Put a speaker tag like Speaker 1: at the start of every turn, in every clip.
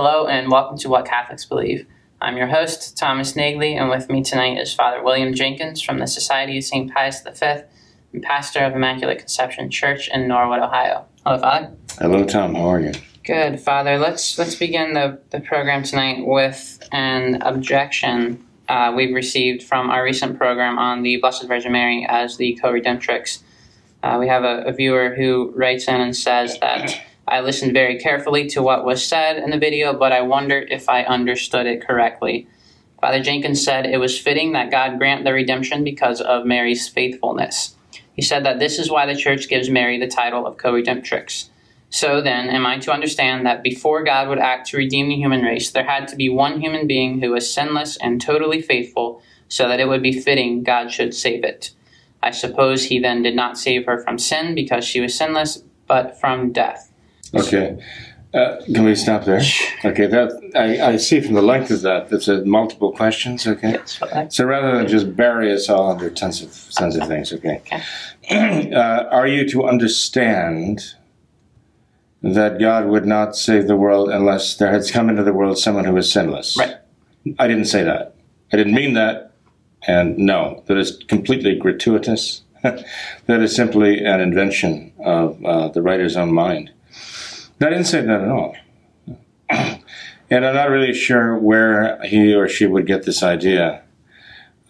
Speaker 1: Hello, and welcome to What Catholics Believe. I'm your host, Thomas Nagley, and with me tonight is Father William Jenkins from the Society of St. Pius V and pastor of Immaculate Conception Church in Norwood, Ohio. Hello, Father.
Speaker 2: Hello, Tom. How are you?
Speaker 1: Good, Father. Let's let's begin the, the program tonight with an objection uh, we've received from our recent program on the Blessed Virgin Mary as the co-redemptrix. Uh, we have a, a viewer who writes in and says that I listened very carefully to what was said in the video, but I wondered if I understood it correctly. Father Jenkins said it was fitting that God grant the redemption because of Mary's faithfulness. He said that this is why the Church gives Mary the title of co redemptrix. So then, am I to understand that before God would act to redeem the human race, there had to be one human being who was sinless and totally faithful, so that it would be fitting God should save it? I suppose he then did not save her from sin because she was sinless, but from death.
Speaker 2: Okay. Uh, can we stop there? Okay, that I, I see from the length of that that's a multiple questions. Okay,
Speaker 1: Yes,
Speaker 2: so rather than just bury us all under tons of tons of things. Okay, uh, are you to understand that God would not save the world unless there had come into the world someone who was sinless?
Speaker 1: Right.
Speaker 2: I didn't say that. I didn't mean that. And no, that is completely gratuitous. that is simply an invention of uh, the writer's own mind. I didn't say that at all. and I'm not really sure where he or she would get this idea.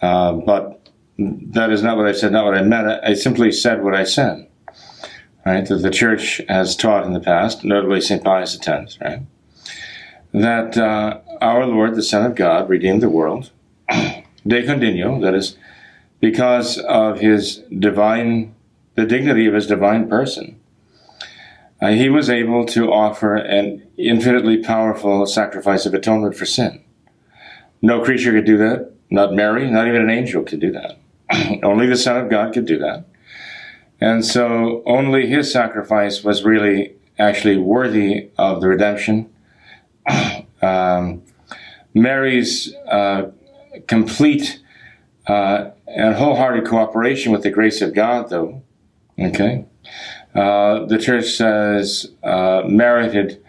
Speaker 2: Uh, but that is not what I said, not what I meant. I simply said what I said. Right? That the church has taught in the past, notably St. Pius X, right? That uh, our Lord, the Son of God, redeemed the world. De condigno, that is, because of his divine, the dignity of his divine person uh, he was able to offer an infinitely powerful sacrifice of atonement for sin. No creature could do that. Not Mary, not even an angel could do that. only the Son of God could do that. And so only his sacrifice was really actually worthy of the redemption. um, Mary's uh, complete uh, and wholehearted cooperation with the grace of God, though, okay, uh, the church says uh, merited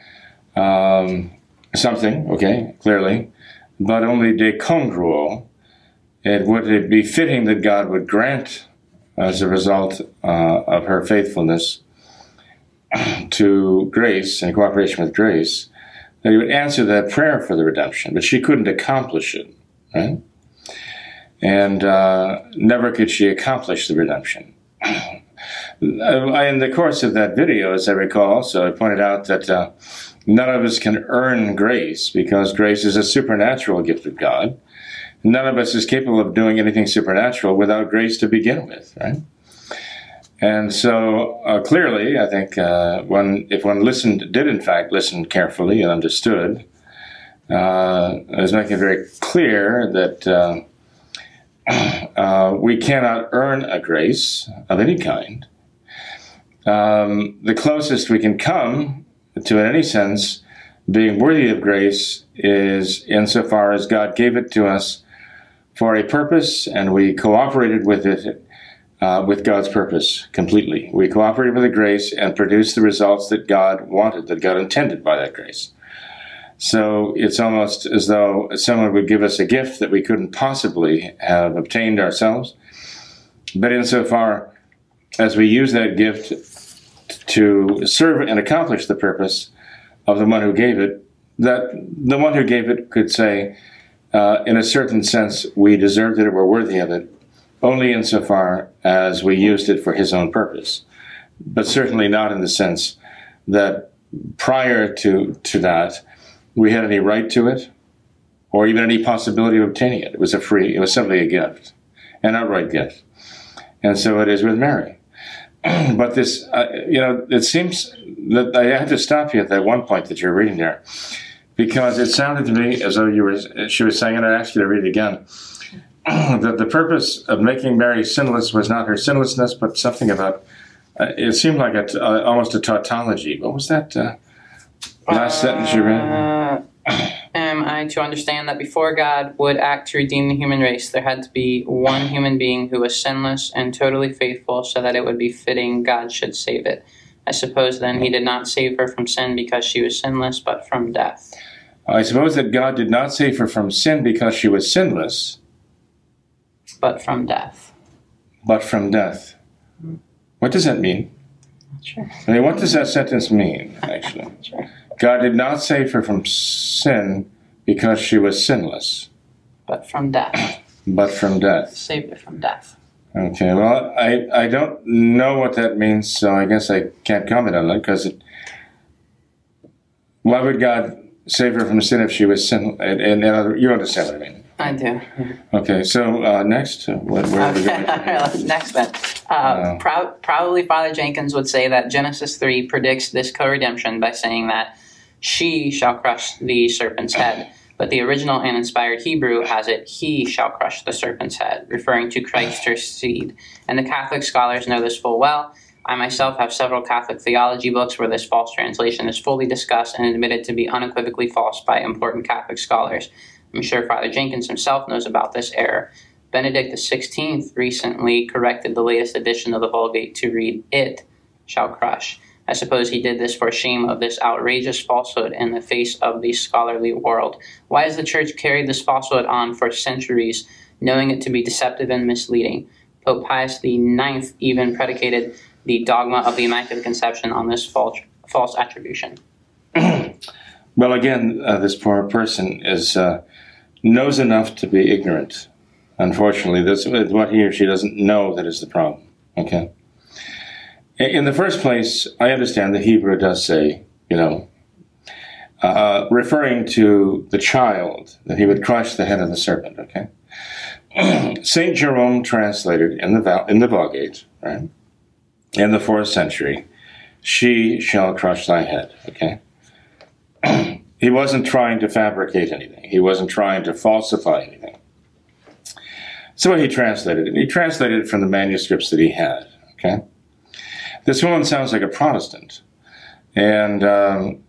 Speaker 2: um, something, okay, clearly, but only de congruo. It would it be fitting that God would grant, as a result uh, of her faithfulness to grace and cooperation with grace, that He would answer that prayer for the redemption, but she couldn't accomplish it, right? And uh, never could she accomplish the redemption. In the course of that video, as I recall, so I pointed out that uh, none of us can earn grace because grace is a supernatural gift of God. None of us is capable of doing anything supernatural without grace to begin with, right? And so uh, clearly, I think uh, one, if one listened, did in fact listen carefully and understood, uh, I was making it very clear that uh, uh, we cannot earn a grace of any kind. Um, the closest we can come to, in any sense, being worthy of grace is insofar as God gave it to us for a purpose and we cooperated with it, uh, with God's purpose completely. We cooperated with the grace and produced the results that God wanted, that God intended by that grace. So it's almost as though someone would give us a gift that we couldn't possibly have obtained ourselves. But insofar as we use that gift to serve and accomplish the purpose of the one who gave it, that the one who gave it could say, uh, in a certain sense, we deserved it or were worthy of it, only insofar as we used it for his own purpose. But certainly not in the sense that prior to, to that, we had any right to it or even any possibility of obtaining it. It was a free, it was simply a gift, an outright gift. And so it is with Mary. but this, uh, you know, it seems that I have to stop you at that one point that you're reading there. because it sounded to me as though you were. She was saying, and I asked you to read it again. that the purpose of making Mary sinless was not her sinlessness, but something about. Uh, it seemed like uh, almost a tautology. What was that uh, last sentence you read?
Speaker 1: Am I to understand that before God would act to redeem the human race, there had to be one human being who was sinless and totally faithful, so that it would be fitting God should save it? I suppose then he did not save her from sin because she was sinless, but from death.
Speaker 2: I suppose that God did not save her from sin because she was sinless,
Speaker 1: but from death.
Speaker 2: But from death. What does that mean?
Speaker 1: Sure.
Speaker 2: I mean, what does that sentence mean, actually?
Speaker 1: Sure.
Speaker 2: God did not save her from sin because she was sinless,
Speaker 1: But from death.
Speaker 2: but from death.
Speaker 1: Saved her from death.
Speaker 2: Okay, well, I, I don't know what that means, so I guess I can't comment on that because it. Why would God save her from sin if she was sin? And, and, and you understand what I mean?
Speaker 1: I do.
Speaker 2: Okay, so uh, next, uh, what, where are we going?
Speaker 1: next then. Uh, prob- probably Father Jenkins would say that Genesis 3 predicts this co redemption by saying that she shall crush the serpent's head. But the original and inspired Hebrew has it, he shall crush the serpent's head, referring to Christ her seed. And the Catholic scholars know this full well. I myself have several Catholic theology books where this false translation is fully discussed and admitted to be unequivocally false by important Catholic scholars. I'm sure Father Jenkins himself knows about this error. Benedict XVI recently corrected the latest edition of the Vulgate to read, It shall crush. I suppose he did this for shame of this outrageous falsehood in the face of the scholarly world. Why has the Church carried this falsehood on for centuries, knowing it to be deceptive and misleading? Pope Pius IX even predicated the dogma of the Immaculate Conception on this false, false attribution.
Speaker 2: Well, again, uh, this poor person is uh, knows enough to be ignorant. Unfortunately, this what he or she doesn't know that is the problem. Okay. In the first place, I understand the Hebrew does say, you know, uh, referring to the child, that he would crush the head of the serpent. Okay. Saint Jerome translated in the in the Vulgate, right, in the fourth century, "She shall crush thy head." Okay. he wasn't trying to fabricate anything. He wasn't trying to falsify anything. So he translated it. He translated it from the manuscripts that he had. Okay. This woman sounds like a Protestant, and um,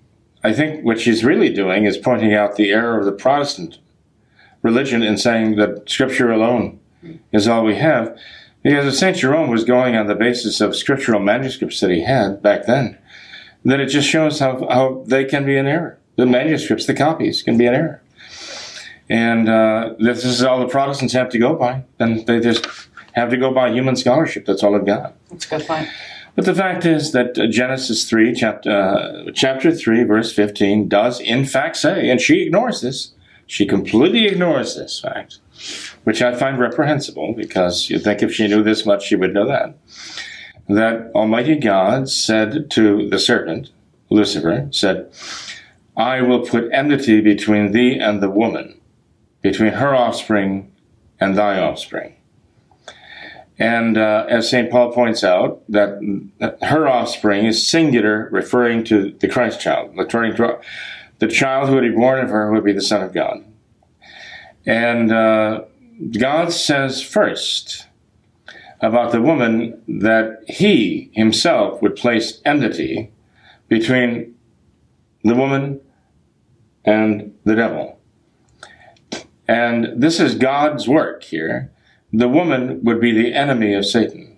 Speaker 2: I think what she's really doing is pointing out the error of the Protestant religion in saying that Scripture alone is all we have. Because if St. Jerome was going on the basis of scriptural manuscripts that he had back then, then it just shows how, how they can be an error. The manuscripts, the copies, can be an error. And uh, this is all the Protestants have to go by. Then they just have to go by human scholarship. That's all they've got.
Speaker 1: That's a good point.
Speaker 2: But the fact is that uh, Genesis 3, chapter, uh, chapter 3, verse 15, does in fact say, and she ignores this, she completely ignores this fact, which I find reprehensible because you think if she knew this much, she would know that. That Almighty God said to the serpent, Lucifer, said, I will put enmity between thee and the woman, between her offspring and thy offspring. And uh, as St. Paul points out, that, that, her offspring is singular, referring to the Christ child, referring to the child who would be born of her would be the Son of God. And uh, God says first about the woman that he himself would place enmity between the woman and the devil. And this is God's work here the woman would be the enemy of Satan.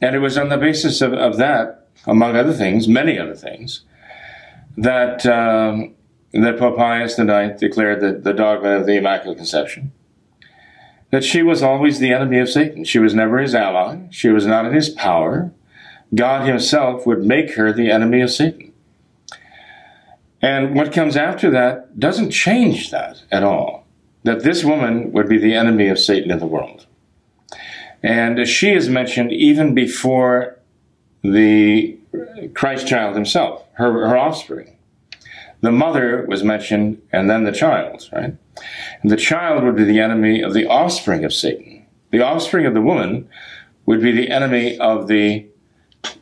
Speaker 2: And it was on the basis of, of that, among other things, many other things, that, um, that Pope Pius IX declared the, the dogma of the Immaculate Conception. That she was always the enemy of Satan. She was never his ally. She was not in his power. God himself would make her the enemy of Satan. And what comes after that doesn't change that at all that this woman would be the enemy of Satan in the world. And she is mentioned even before the Christ child himself, her, her offspring. The mother was mentioned and then the child, right? And the child would be the enemy of the offspring of Satan. The offspring of the woman would be the enemy of the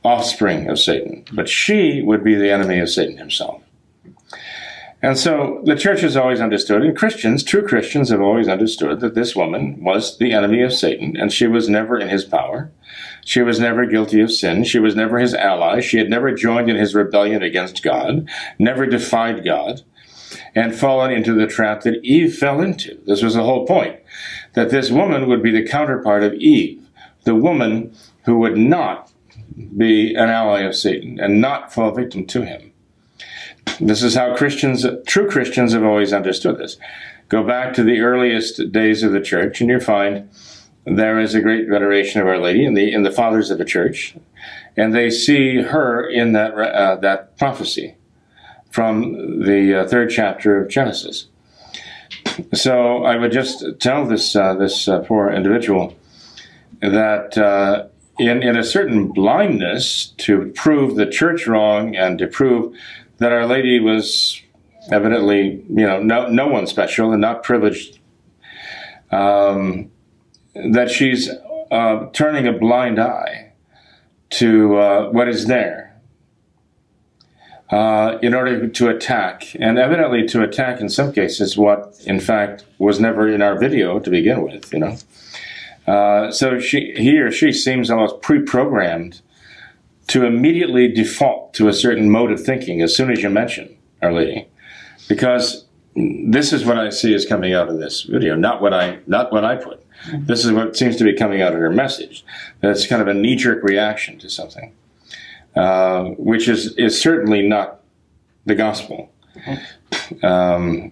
Speaker 2: offspring of Satan. But she would be the enemy of Satan himself. And so the church has always understood, and Christians, true Christians, have always understood that this woman was the enemy of Satan, and she was never in his power. She was never guilty of sin. She was never his ally. She had never joined in his rebellion against God, never defied God, and fallen into the trap that Eve fell into. This was the whole point that this woman would be the counterpart of Eve, the woman who would not be an ally of Satan and not fall victim to him. This is how Christians, true Christians, have always understood this. Go back to the earliest days of the church, and you find there is a great veneration of Our Lady in the in the fathers of the church, and they see her in that uh, that prophecy from the uh, third chapter of Genesis. So I would just tell this uh, this uh, poor individual that uh, in in a certain blindness to prove the church wrong and to prove that Our Lady was evidently, you know, no, no one special and not privileged. Um, that she's uh, turning a blind eye to uh, what is there uh, in order to attack, and evidently to attack in some cases what, in fact, was never in our video to begin with, you know. Uh, so she, he or she seems almost pre-programmed to immediately default to a certain mode of thinking as soon as you mention Our Lady, because this is what I see is coming out of this video, not what I not what I put. This is what seems to be coming out of her message. That it's kind of a knee jerk reaction to something, uh, which is is certainly not the gospel. Um,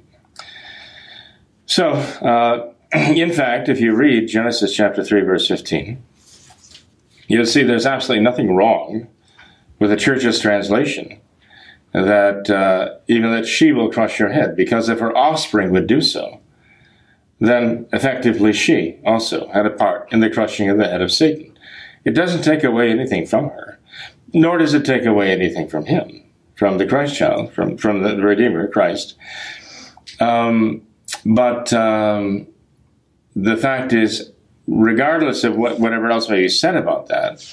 Speaker 2: so, uh, in fact, if you read Genesis chapter three, verse fifteen you'll see there's absolutely nothing wrong with the church's translation that uh, even that she will crush your head, because if her offspring would do so, then effectively she also had a part in the crushing of the head of Satan. It doesn't take away anything from her, nor does it take away anything from him, from the Christ child, from, from the Redeemer, Christ. Um, but um, the fact is, regardless of what, whatever else may be said about that,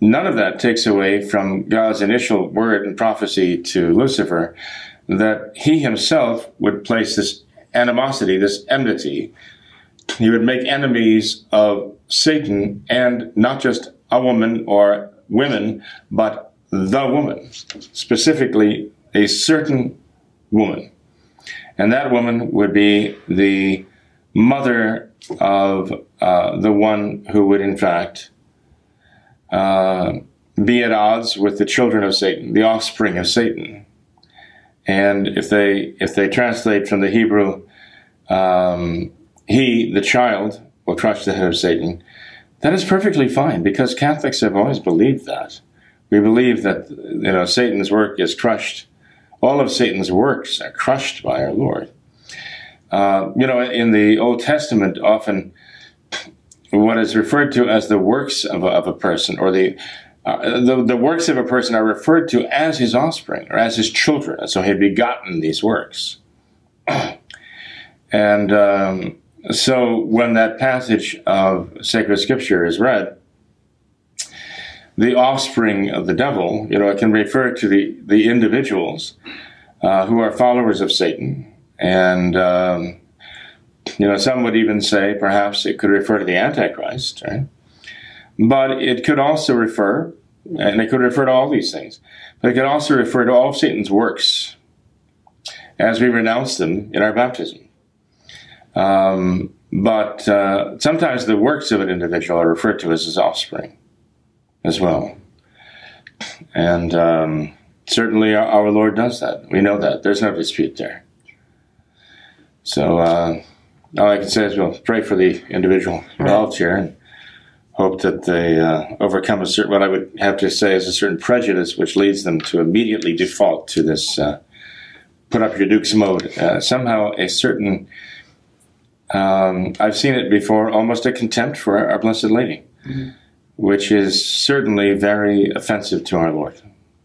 Speaker 2: none of that takes away from God's initial word and prophecy to Lucifer that he himself would place this animosity, this enmity. He would make enemies of Satan and not just a woman or women, but the woman, specifically a certain woman. And that woman would be the mother of uh, the one who would, in fact, uh, be at odds with the children of Satan, the offspring of Satan. And if they if they translate from the Hebrew, um, he, the child, will crush the head of Satan. That is perfectly fine because Catholics have always believed that. We believe that you know Satan's work is crushed. All of Satan's works are crushed by our Lord. Uh, you know, in the Old Testament, often what is referred to as the works of a, of a person, or the, uh, the the works of a person, are referred to as his offspring or as his children. So he had begotten these works, and um, so when that passage of sacred scripture is read, the offspring of the devil, you know, it can refer to the the individuals uh, who are followers of Satan and. Um, you know, some would even say perhaps it could refer to the Antichrist, right? But it could also refer, and it could refer to all these things, but it could also refer to all of Satan's works as we renounce them in our baptism. Um, but uh, sometimes the works of an individual are referred to as his offspring as well. And um, certainly our, our, Lord does that. We know that. There's no dispute there. So, uh, all I can say is we'll pray for the individual involved here and hope that they uh, overcome a certain, what I would have to say is a certain prejudice which leads them to immediately default to this uh, put up your dukes mode. Uh, somehow a certain, um, I've seen it before, almost a contempt for our, our Blessed Lady, mm-hmm. which is certainly very offensive to our Lord.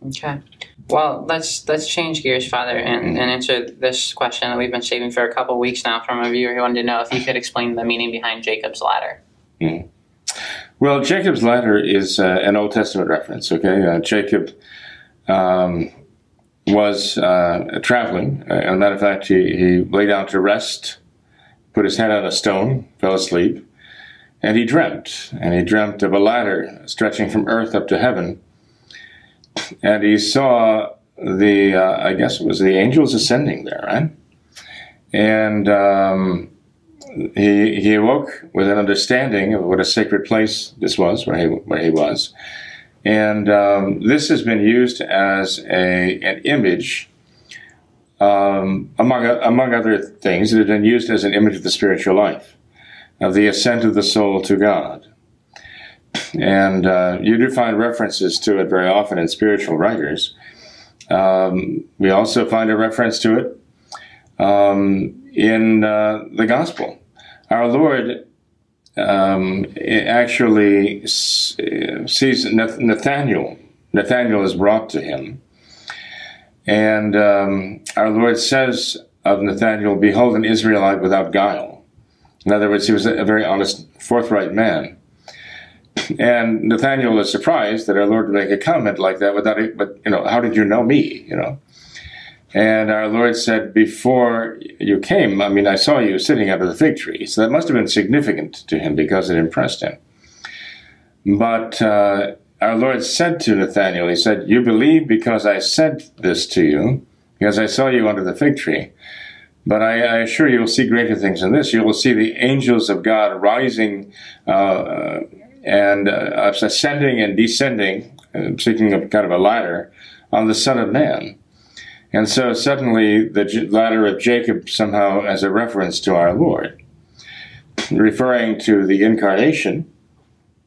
Speaker 1: Okay. Well, let's let's change gears, Father, and, and answer this question that we've been saving for a couple weeks now from a viewer who wanted to know if you could explain the meaning behind Jacob's ladder.
Speaker 2: Mm. Well, Jacob's ladder is uh, an Old Testament reference. Okay, uh, Jacob um, was uh, traveling. Uh, as a matter of fact, he, he lay down to rest, put his head on a stone, fell asleep, and he dreamt. And he dreamt of a ladder stretching from earth up to heaven. And he saw the, uh, I guess it was the angels ascending there, right? And um, he, he awoke with an understanding of what a sacred place this was, where he, where he was. And um, this has been used as a, an image, um, among, among other things, it has been used as an image of the spiritual life, of the ascent of the soul to God. And uh, you do find references to it very often in spiritual writers. Um, we also find a reference to it um, in uh, the gospel. Our Lord um, actually sees Nathaniel. Nathaniel is brought to him. And um, our Lord says of Nathaniel, Behold, an Israelite without guile. In other words, he was a very honest, forthright man. And Nathaniel is surprised that our Lord would make a comment like that without it, but, you know, how did you know me, you know? And our Lord said, Before you came, I mean, I saw you sitting under the fig tree. So that must have been significant to him because it impressed him. But uh, our Lord said to Nathanael, He said, You believe because I said this to you, because I saw you under the fig tree. But I, I assure you, will see greater things than this. You will see the angels of God rising uh, and uh, ascending and descending, uh, speaking of kind of a ladder, on the Son of Man. And so suddenly the ladder of Jacob somehow as a reference to our Lord, referring to the incarnation,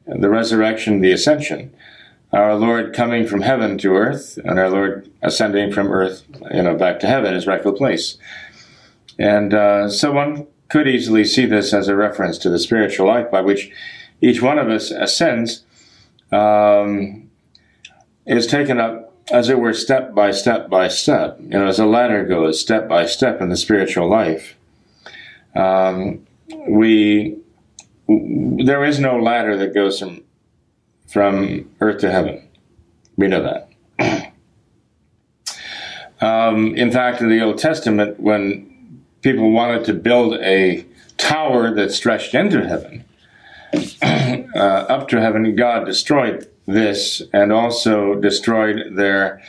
Speaker 2: the resurrection, the ascension, our Lord coming from heaven to earth, and our Lord ascending from earth, you know, back to heaven, his rightful place. And uh, so one could easily see this as a reference to the spiritual life by which each one of us ascends, um, is taken up as it were, step by step by step. You know, as a ladder goes step by step in the spiritual life, um, we there is no ladder that goes from from earth to heaven. We know that. um, in fact, in the Old Testament, when people wanted to build a tower that stretched into heaven, up to heaven, God destroyed this and also destroyed their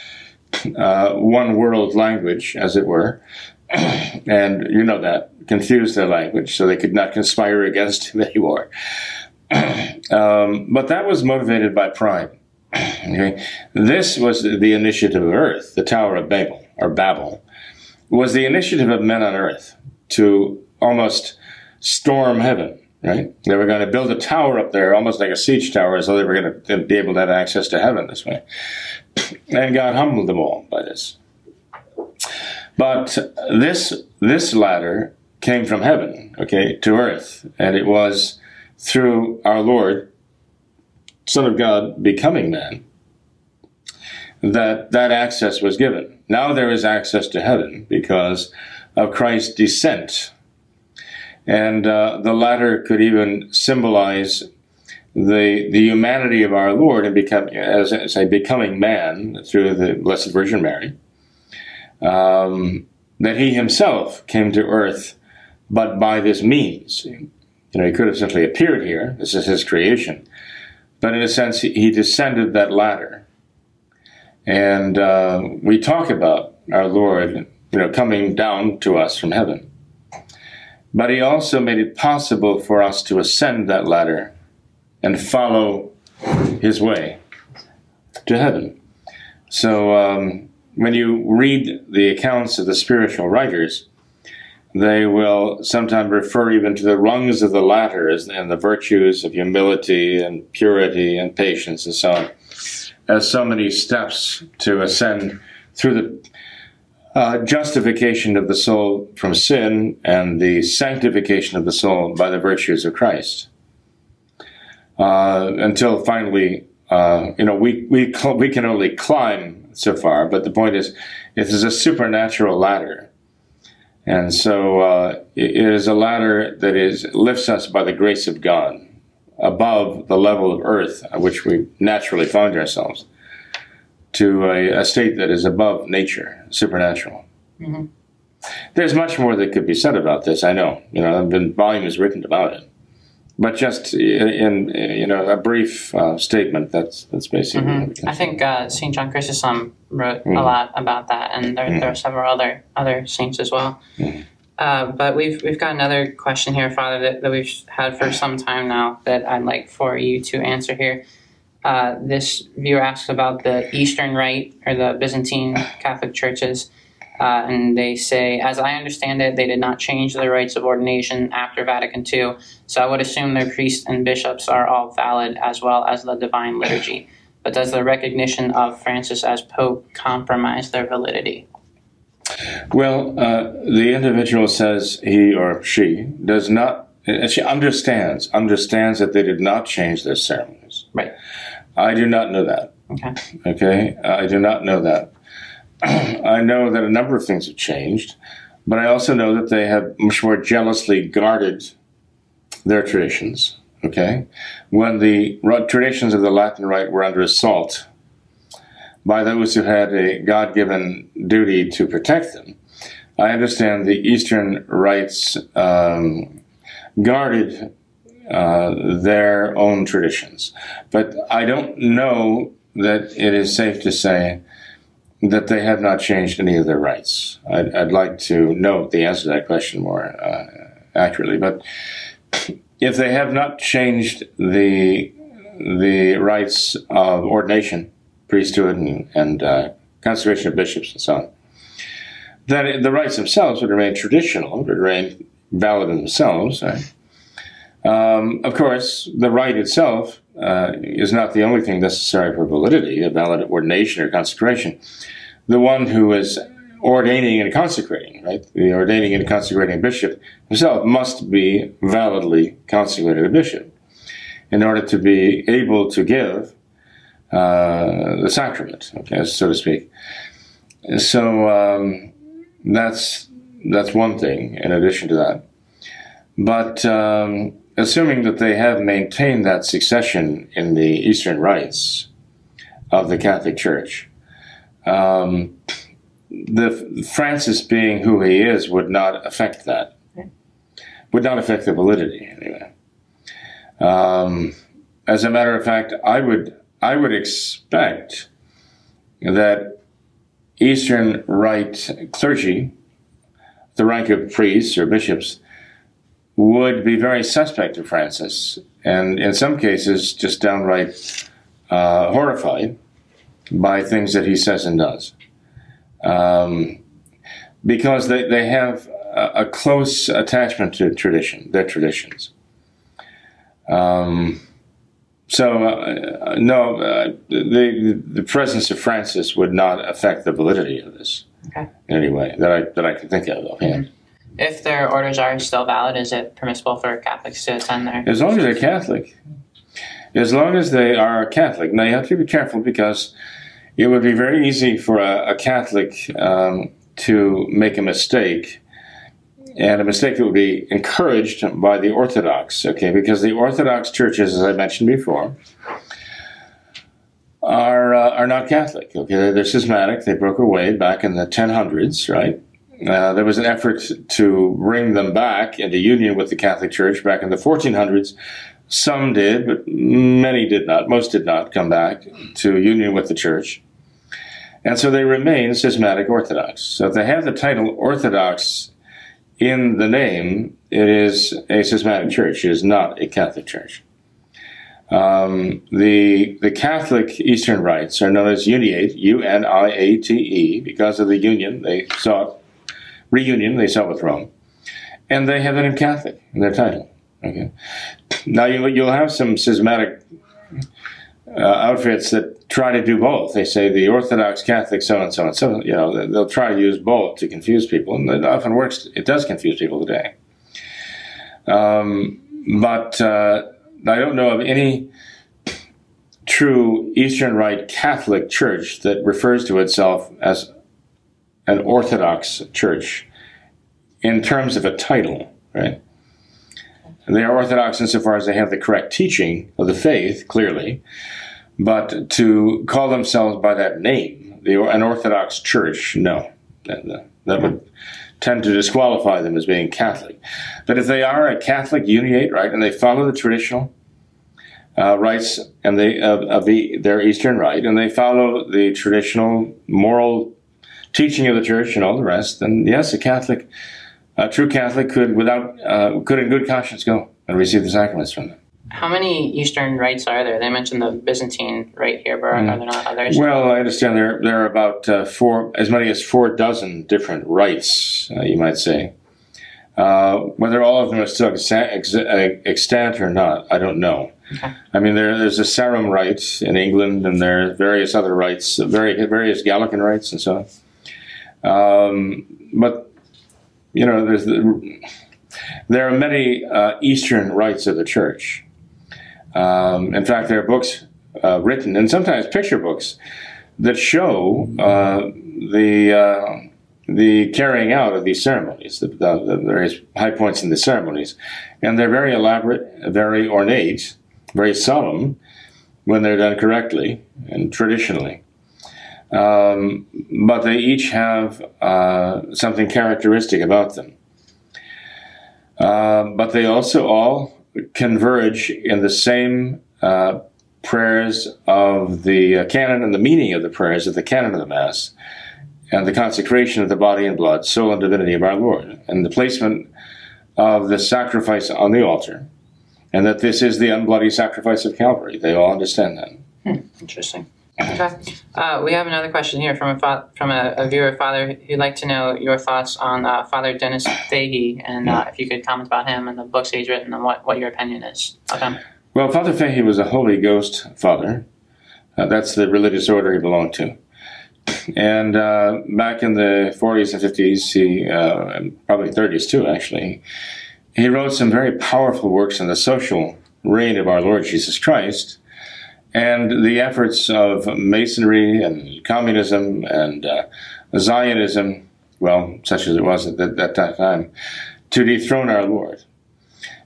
Speaker 2: uh, one world language, as it were. and you know that, confused their language so they could not conspire against him anymore. um, but that was motivated by pride. okay? This was the initiative of earth, the Tower of Babel, or Babel, was the initiative of men on earth to almost storm heaven right? They were going to build a tower up there, almost like a siege tower, so they were going to be able to have access to heaven this way. And God humbled them all by this. But this this ladder came from heaven, okay, to earth, and it was through our Lord, Son of God, becoming man, that that access was given. Now there is access to heaven because of Christ's descent and uh, the ladder could even symbolize the the humanity of our Lord and become as I say becoming man through the Blessed Virgin Mary. Um, that he himself came to earth, but by this means. You know, he could have simply appeared here. This is his creation, but in a sense, he descended that ladder. And uh, we talk about our Lord, you know, coming down to us from heaven. But he also made it possible for us to ascend that ladder and follow his way to heaven. So um, when you read the accounts of the spiritual writers, they will sometimes refer even to the rungs of the ladder and the virtues of humility and purity and patience and so on as so many steps to ascend through the uh, justification of the soul from sin and the sanctification of the soul by the virtues of Christ. Uh, until finally, uh, you know, we, we, cl- we can only climb so far, but the point is, it is a supernatural ladder. And so uh, it is a ladder that is lifts us by the grace of God above the level of earth at which we naturally find ourselves. To a, a state that is above nature, supernatural.
Speaker 1: Mhm.
Speaker 2: There's much more that could be said about this. I know, you know, have been volumes written about it, but just in, in you know a brief uh, statement. That's that's basically.
Speaker 1: Mhm.
Speaker 2: can
Speaker 1: I think uh, Saint John Chrysostom wrote a
Speaker 2: Mhm.
Speaker 1: lot about that, and there,
Speaker 2: Mhm.
Speaker 1: there are several other other saints as well.
Speaker 2: Mhm.
Speaker 1: Uh, but we've we've got another question here, Father, that, that we've had for some time now that I'd like for you to answer here. Uh, this viewer asks about the Eastern Rite or the Byzantine Catholic churches. Uh, and they say, as I understand it, they did not change the rites of ordination after Vatican II, so I would assume their priests and bishops are all valid as well as the divine liturgy. But does the recognition of Francis as Pope compromise their validity?
Speaker 2: Well, uh, the individual says he or she does not. She understands understands that they did not change their ceremonies.
Speaker 1: Right.
Speaker 2: I do not know that.
Speaker 1: Okay.
Speaker 2: Okay, I do not know that. I know that a number of things have changed, but I also know that they have much more jealously guarded their traditions. Okay, when the traditions of the Latin Rite were under assault by those who had a God-given duty to protect them, I understand the Eastern rites um, guarded uh, their own traditions, but I don't know that it is safe to say that they have not changed any of their rites. I'd, I'd like to know the answer to that question more uh, accurately. But if they have not changed the the rites of ordination, priesthood, and, and uh, consecration of bishops, and so on, then the rites themselves would remain traditional, would remain valid in themselves. Right? Um, of course, the rite itself uh, is not the only thing necessary for validity, a valid ordination or consecration. The one who is ordaining and consecrating, right? The ordaining and consecrating bishop himself must be validly consecrated a bishop in order to be able to give uh, the sacrament, okay, so to speak. So um, that's that's one thing. In addition to that, but um, assuming that they have maintained that succession in the Eastern rites of the Catholic Church, um, the Francis being who he is would not affect that. Would not affect the validity anyway. Um, as a matter of fact, I would I would expect that Eastern Rite clergy, the rank of priests or bishops, would be very suspect of Francis, and in some cases, just downright uh, horrified by things that he says and does. Um, because they, they have a, a close attachment to tradition, their traditions. Um, so, uh, no, uh, the, the presence of Francis would not affect the validity of this
Speaker 1: Okay.
Speaker 2: in any way that I, that I can think of offhand.
Speaker 1: If their orders are still valid, is it permissible for Catholics to attend there?
Speaker 2: As long as they're Catholic. As long as they are Catholic. Now, you have to be careful because it would be very easy for a, a Catholic um, to make a mistake, and a mistake that would be encouraged by the Orthodox, okay? Because the Orthodox churches, as I mentioned before, are, uh, are not Catholic, okay? They're, they're schismatic. They broke away back in the 1000s, right? Uh, there was an effort to bring them back into union with the Catholic Church back in the 1400s. Some did, but many did not. Most did not come back to union with the Church. And so they remain schismatic Orthodox. So if they have the title Orthodox in the name, it is a schismatic church. It is not a Catholic church. Um, the the Catholic Eastern rites are known as Uniate, U N I A T E, because of the union they sought, reunion they sought with Rome, and they have the name Catholic in their title. Okay, now you, you'll have some schismatic uh, outfits that try to do both. They say the Orthodox Catholic so and so and so. You know, they'll try to use both to confuse people, and it often works. It does confuse people today. Um, but uh, I don't know of any true Eastern Rite Catholic church that refers to itself as an Orthodox church in terms of a title, right? They are Orthodox insofar as they have the correct teaching of the faith, clearly, But to call themselves by that name, the, an Orthodox church, no. That, that would tend to disqualify them as being Catholic. But if they are a Catholic uniate, right, and they follow the traditional uh, rites and they of, of the, their Eastern rite, and they follow the traditional moral teaching of the church and all the rest, then yes, a Catholic, a true Catholic could, without, uh, could in good conscience go and receive the sacraments from them.
Speaker 1: How many Eastern rites are there? They mentioned the Byzantine rite here, but are there not others?
Speaker 2: Well, I understand there there are about uh, four, as many as four dozen different rites, uh, you might say. Uh, whether all of them are still exa- ex- extant or not, I don't know.
Speaker 1: Okay.
Speaker 2: I mean, there, there's a Sarum rite in England, and there are various other rites, very, various Gallican rites, and so on. Um, but you know, there's the, there are many uh, Eastern rites of the church. Um, in fact, there are books uh, written, and sometimes picture books, that show uh, the uh, the carrying out of these ceremonies, the, the, the, various high points in the ceremonies, and they're very elaborate, very ornate, very solemn when they're done correctly and traditionally. Um, but they each have uh, something characteristic about them. Uh, but they also all converge in the same uh, prayers of the uh, canon and the meaning of the prayers of the canon of the Mass and the consecration of the body and blood, soul, and divinity of our Lord, and the placement of the sacrifice on the altar, and that this is the unbloody sacrifice of Calvary. They all understand that.
Speaker 1: Hmm, interesting. Okay. Uh, we have another question here from a fa- from a, a, viewer, Father, who'd like to know your thoughts on uh, Father Dennis Fahey, and uh, if you could comment about him and the books he's written, and what, what your opinion is of him.
Speaker 2: Well, Father Fahey was a Holy Ghost father. Uh, that's the religious order he belonged to. And uh, back in the 40s and 50s, he, uh, probably 30s too, actually, he wrote some very powerful works on the social reign of our Lord Jesus Christ and the efforts of Masonry and communism and uh, Zionism, well, such as it was at that, that time, to dethrone our Lord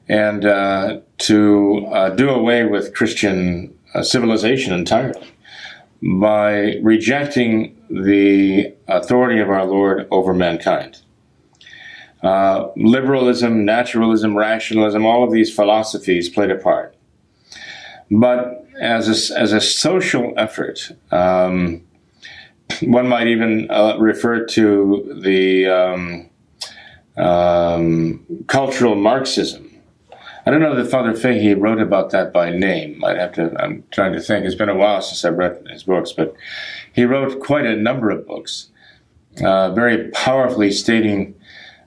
Speaker 2: and uh, to uh, do away with Christian uh, civilization entirely by rejecting the authority of our Lord over mankind. Uh, liberalism, naturalism, rationalism, all of these philosophies played a part. But as a, as a social effort, um, one might even uh, refer to the um, um, cultural Marxism. I don't know that Father Fahey wrote about that by name. I'd have to. I'm trying to think. It's been a while since I've read his books, but he wrote quite a number of books, uh, very powerfully stating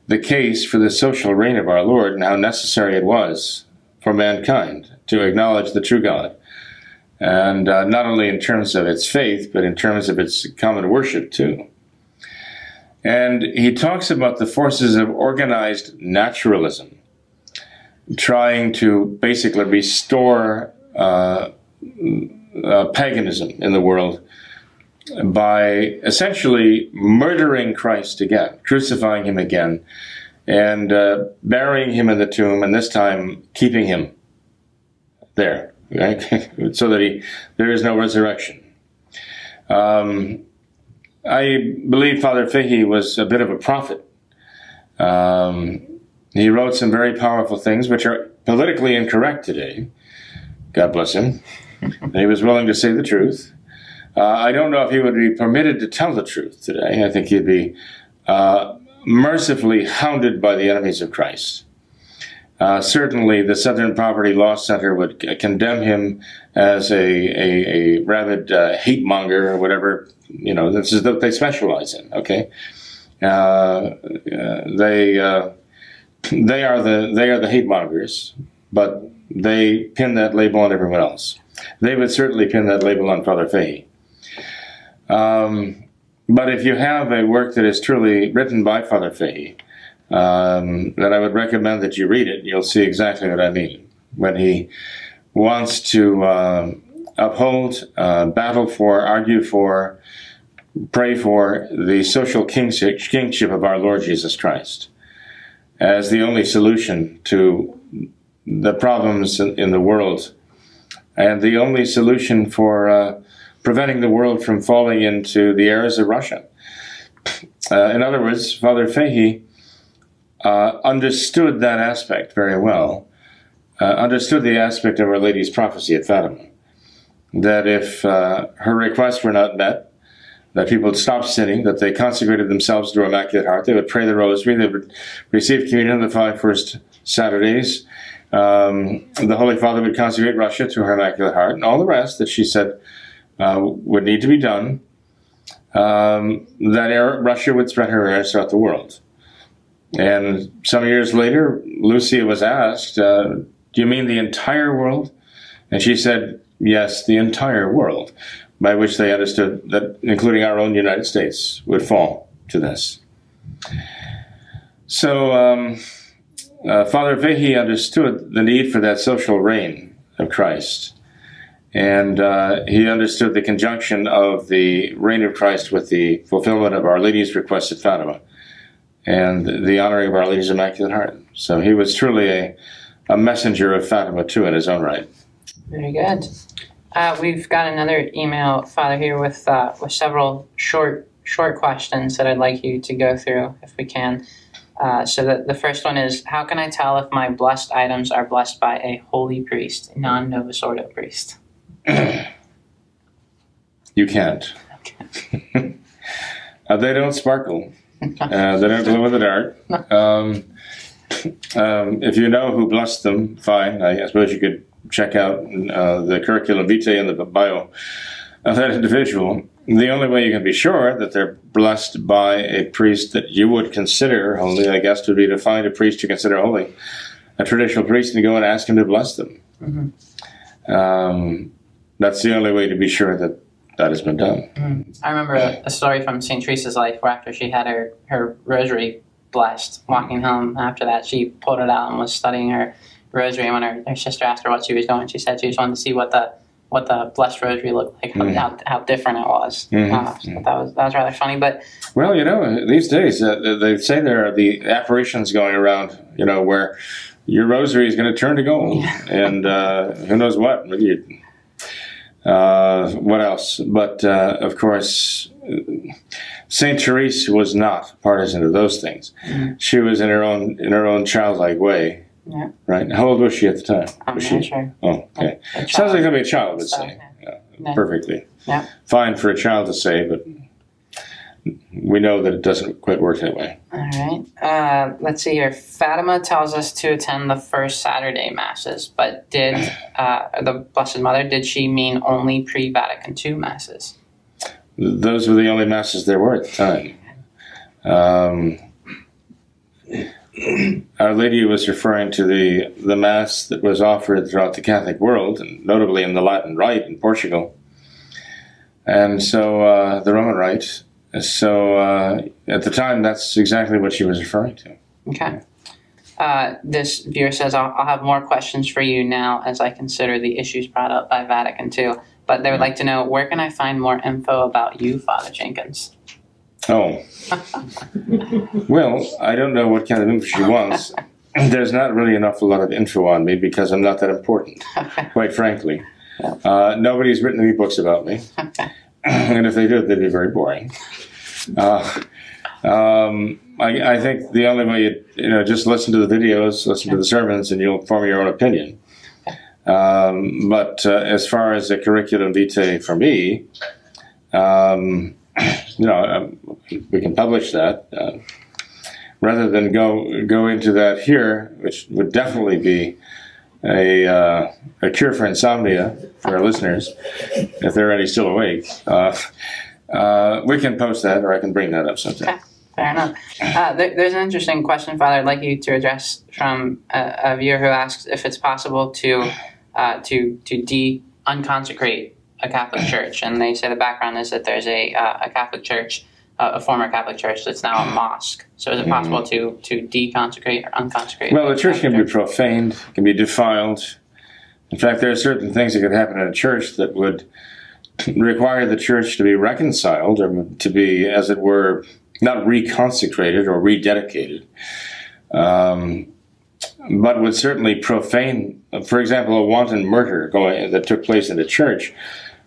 Speaker 2: the case for the social reign of our Lord and how necessary it was for mankind to acknowledge the true God and uh, not only in terms of its faith, but in terms of its common worship too. And he talks about the forces of organized naturalism, trying to basically restore uh, uh, paganism in the world by essentially murdering Christ again, crucifying him again, and uh, burying him in the tomb, and this time keeping him there right? so that he there is no resurrection. Um, I believe Father Fahey was a bit of a prophet. Um, he wrote some very powerful things, which are politically incorrect today. God bless him. he was willing to say the truth. Uh, I don't know if he would be permitted to tell the truth today. I think he'd be uh, mercifully hounded by the enemies of Christ. Uh, certainly, the Southern Poverty Law Center would c- condemn him as a, a, a rabid uh, hate monger or whatever. You know, this is what they specialize in. Okay, uh, uh they uh, they are the they are the hate mongers, but they pin that label on everyone else. They would certainly pin that label on Father Fahey. Um, but if you have a work that is truly written by Father Fahey, um, that I would recommend that you read it. You'll see exactly what I mean when he wants to uh, uphold, uh, battle for, argue for, pray for the social kingship of our Lord Jesus Christ as the only solution to the problems in the world and the only solution for uh, preventing the world from falling into the errors of Russia. Uh, in other words, Father Fahey uh, understood that aspect very well, uh, understood the aspect of Our Lady's prophecy at Fatima, that if uh, her requests were not met, that people would stop sinning, that they consecrated themselves to her Immaculate Heart, they would pray the Rosary, they would receive communion on the five first Saturdays. Um, the Holy Father would consecrate Russia to her Immaculate Heart, and all the rest that she said uh, would need to be done. Um, that Russia would spread her errors throughout the world. And some years later, Lucia was asked, uh, Do you mean the entire world? And she said, Yes, the entire world, by which they understood that, including our own United States, would fall to this. So, um, uh, Father Fahey understood the need for that social reign of Christ. And uh, he understood the conjunction of the reign of Christ with the fulfillment of Our Lady's request at Fatima and the honoring of Our Lady's Immaculate Heart. So he was truly a, a messenger of Fatima, too, in his own right.
Speaker 1: Very good. Uh, we've got another email, Father, here with uh, with several short short questions that I'd like you to go through, if we can. Uh, so the, the first one is, how can I tell if my blessed items are blessed by a holy priest, non-Novus Ordo priest?
Speaker 2: You can't. uh, they don't sparkle. Uh, they don't glow in the dark. Um, um, if you know who blessed them, fine. I, I suppose you could check out uh, the curriculum vitae and the bio of that individual. The only way you can be sure that they're blessed by a priest that you would consider holy, I guess, would be to find a priest you consider holy, a traditional priest, and go and ask him to bless them. Mm-hmm. Um, that's the only way to be sure that that has been done.
Speaker 1: Mm-hmm. I remember a, a story from St. Teresa's life where after she had her, her rosary blessed, walking home after that, she pulled it out and was studying her rosary. And when her, her sister asked her what she was doing, she said she just wanted to see what the what the blessed rosary looked like, mm. how, how different it was. Mm-hmm. Uh, so that was that was rather funny. But
Speaker 2: well, you know, these days uh, they say there are the apparitions going around, you know, where your rosary is going to turn to gold, yeah. and uh, who knows what. Uh, what else? But uh, of course, Saint Teresa was not partisan of those things. Mm-hmm. She was in her own in her own childlike way yeah. Right. How old was she at the time?
Speaker 1: I'm
Speaker 2: was
Speaker 1: she? sure.
Speaker 2: Oh, okay. Sounds like be a child would say. Yeah. Yeah. Perfectly.
Speaker 1: Yeah.
Speaker 2: Fine for a child to say, but we know that it doesn't quite work that way.
Speaker 1: All right. Uh, let's see here. Fatima tells us to attend the first Saturday masses, but did uh, the Blessed Mother did she mean only pre-Vatican II masses?
Speaker 2: Those were the only masses there were at the time. Um, Our Lady was referring to the, the Mass that was offered throughout the Catholic world, and notably in the Latin Rite in Portugal. And so uh, the Roman Rite. So uh, at the time, that's exactly what she was referring to.
Speaker 1: Okay. Uh, this viewer says, I'll, I'll, have more questions for you now as I consider the issues brought up by Vatican II. But they would like to know where can I find more info about you, Father Jenkins?
Speaker 2: Oh. well, I don't know what kind of info she wants. There's not really enough a lot of info on me because I'm not that important, quite frankly. Uh, nobody's written any books about me. and if they did, they'd be very boring. Uh, um, I, I, think the only way you, you know, just listen to the videos, listen to the sermons, and you'll form your own opinion. Um, but uh, as far as the curriculum vitae for me, um, you know, um, we can publish that. Uh, rather than go go into that here, which would definitely be a, uh, a cure for insomnia for our listeners, if they're already still awake. Uh, uh, we can post that, or I can bring that up sometime.
Speaker 1: Okay. Fair enough. Uh, there, there's an interesting question, Father. I'd like you to address from a, a viewer who asks if it's possible to uh, to to de unconsecrate a Catholic church, and they say the background is that there's a uh, a Catholic church, uh, a former Catholic church that's now a mosque. So is it possible to to deconsecrate or unconsecrate?
Speaker 2: Well, the church can church? be profaned, can be defiled. In fact, there are certain things that could happen in a church that would require the church to be reconciled or to be, as it were, not reconsecrated or rededicated. Um, but would certainly profane, for example, a wanton murder going that took place in the church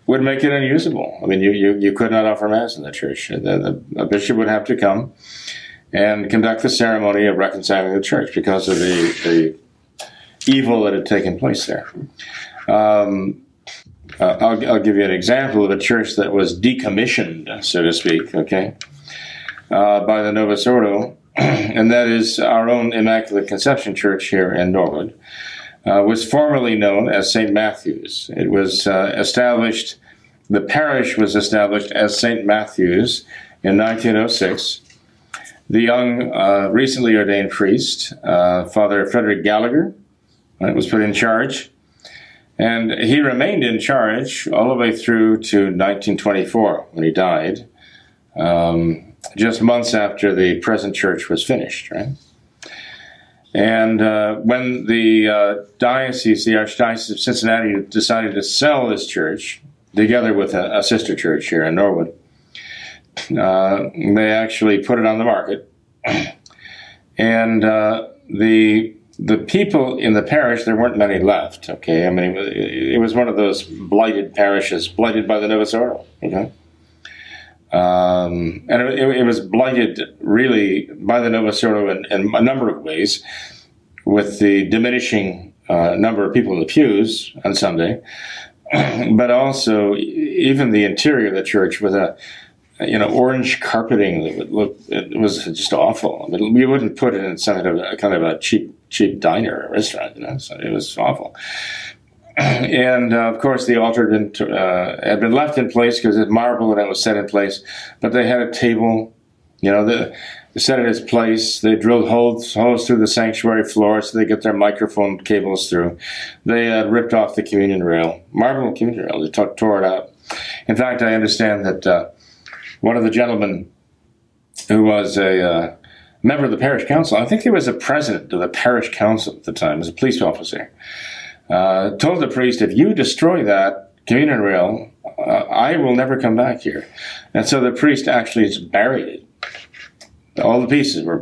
Speaker 2: would make it unusable. I mean, you, you, you could not offer mass in the church. The, the, a bishop would have to come and conduct the ceremony of reconciling the church because of the, the evil that had taken place there. Um, uh, I'll, I'll, give you an example of a church that was decommissioned, so to speak, okay, uh, by the Novus Ordo, and that is our own Immaculate Conception Church here in Norwood. Uh, was formerly known as St. Matthew's. It was uh, established, the parish was established as St. Matthew's in 1906. The young, uh, recently ordained priest, uh, Father Frederick Gallagher, was put in charge. And he remained in charge all the way through to 1924 when he died, um, just months after the present church was finished, right? And uh, when the uh, diocese, the Archdiocese of Cincinnati, decided to sell this church, together with a, a sister church here in Norwood, uh, they actually put it on the market. and uh, the the people in the parish, there weren't many left. Okay, I mean, it was one of those blighted parishes, blighted by the Novus Ordo. Okay, um, and it, it, was blighted really by the Novus Ordo in, in, a number of ways, with the diminishing uh, number of people in the pews on Sunday, but also even the interior of the church with a you know orange carpeting that would look it was just awful. I mean, you wouldn't put it in some kind of a, kind of a cheap cheap diner or restaurant. You know, so it was awful and uh, of course the altar had been, uh, had been left in place because it's marble and it was set in place. But they had a table, you know, the, they set it in its place. They drilled holes, holes through the sanctuary floor so they get their microphone cables through. They uh, ripped off the communion rail, marble communion rail. They t- tore it out. In fact, I understand that uh, one of the gentlemen who was a uh, member of the parish council, I think he was a president of the parish council at the time, as a police officer uh, told the priest, if you destroy that communion rail, uh, I will never come back here. And so the priest actually buried it. All the pieces were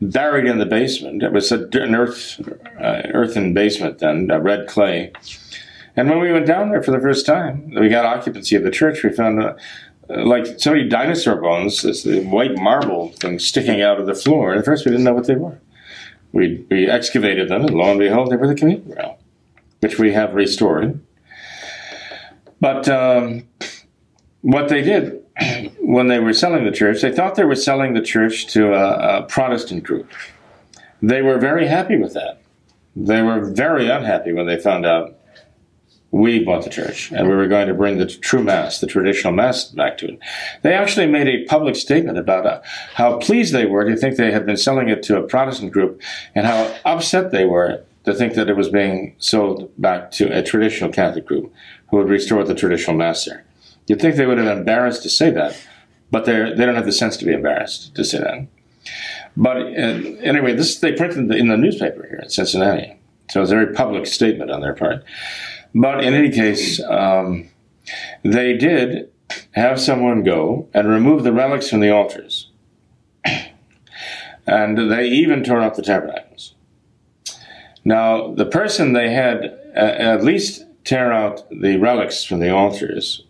Speaker 2: buried in the basement. It was an earth, uh, earthen basement then, red clay. And when we went down there for the first time, we got occupancy of the church. We found uh, like so many dinosaur bones, this white marble thing sticking out of the floor. At first, we didn't know what they were. We, we excavated them, and lo and behold, they were the communion rail which we have restored. But um, what they did when they were selling the church, they thought they were selling the church to a, a Protestant group. They were very happy with that. They were very unhappy when they found out we bought the church and we were going to bring the true mass, the traditional mass, back to it. They actually made a public statement about uh, how pleased they were to think they had been selling it to a Protestant group and how upset they were to think that it was being sold back to a traditional Catholic group who would restore the traditional mass there. You'd think they would have been embarrassed to say that, but they they don't have the sense to be embarrassed to say that. But uh, anyway, this they printed in the newspaper here in Cincinnati, so it's a very public statement on their part. But in any case, um, they did have someone go and remove the relics from the altars, and they even tore up the tabernacles. Now, the person they had uh, at least tear out the relics from the altars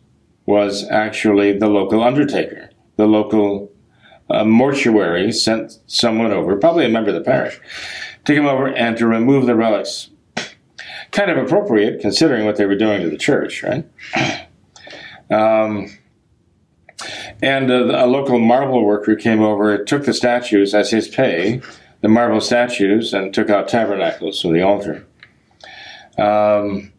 Speaker 2: was actually the local undertaker. The local uh, mortuary sent someone over, probably a member of the parish, to come over and to remove the relics. Kind of appropriate considering what they were doing to the church, right? Um, and a, a local marble worker came over, took the statues as his pay, the marble statues and took out tabernacles from the altar. Um,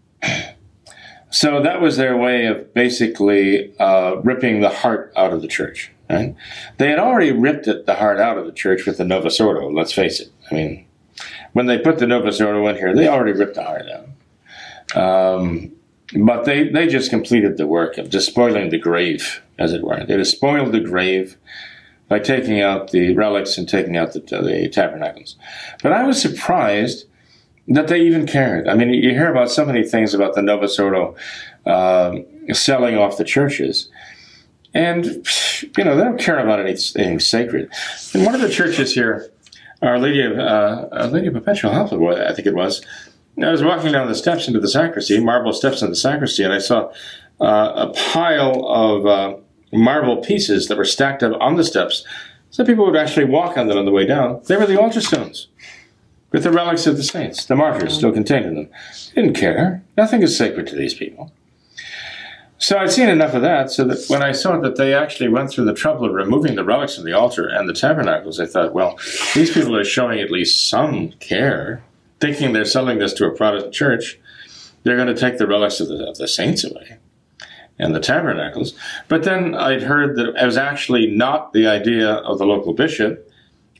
Speaker 2: so that was their way of basically uh, ripping the heart out of the church. Right? They had already ripped it, the heart out of the church with the Novus Ordo. Let's face it. I mean, when they put the Novus Ordo in here, they already ripped the heart out. Um, but they, they just completed the work of despoiling the grave, as it were. They despoiled the grave by taking out the relics and taking out the, the tabernacles. But I was surprised that they even cared. I mean, you hear about so many things about the Novus Ordo uh, selling off the churches. And, you know, they don't care about anything sacred. And one of the churches here Our Lady of uh, Our Lady of Perpetual Help, I think it was. I was walking down the steps into the sacristy, marble steps into the sacristy, and I saw uh, a pile of uh, marble pieces that were stacked up on the steps. So people would actually walk on them on the way down. They were the altar stones with the relics of the saints, the martyrs still contained in them. They didn't care. Nothing is sacred to these people. So I'd seen enough of that, so that when I saw that they actually went through the trouble of removing the relics from the altar and the tabernacles, I thought, well, these people are showing at least some care, thinking they're selling this to a Protestant church. They're going to take the relics of the, of the saints away and the tabernacles. But then I'd heard that it was actually not the idea of the local bishop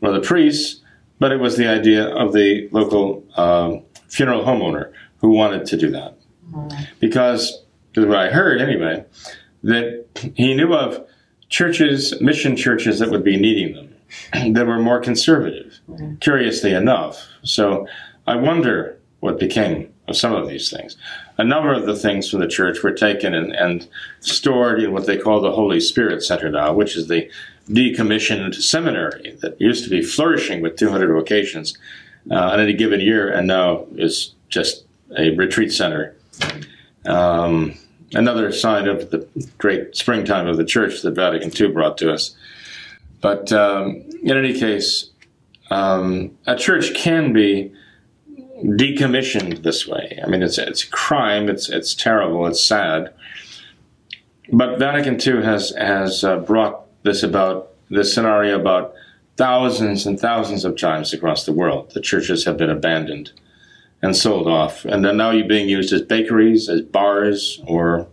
Speaker 2: or the priest, but it was the idea of the local uh, funeral homeowner who wanted to do that. Mm-hmm. Because is what I heard anyway, that he knew of churches, mission churches that would be needing them, that were more conservative, mm-hmm. curiously enough. So I wonder what became of some of these things. A number of the things from the church were taken and, and stored in what they call the Holy Spirit Center now, which is the decommissioned seminary that used to be flourishing with 200 vocations uh, in any given year and now is just a retreat center. Um, another sign of the great springtime of the church that Vatican II brought to us. But um, in any case, um, a church can be decommissioned this way. I mean, it's it's a crime. It's it's terrible. It's sad. But Vatican II has has uh, brought this about this scenario about thousands and thousands of times across the world. The churches have been abandoned and sold off, and then now you're being used as bakeries, as bars, or.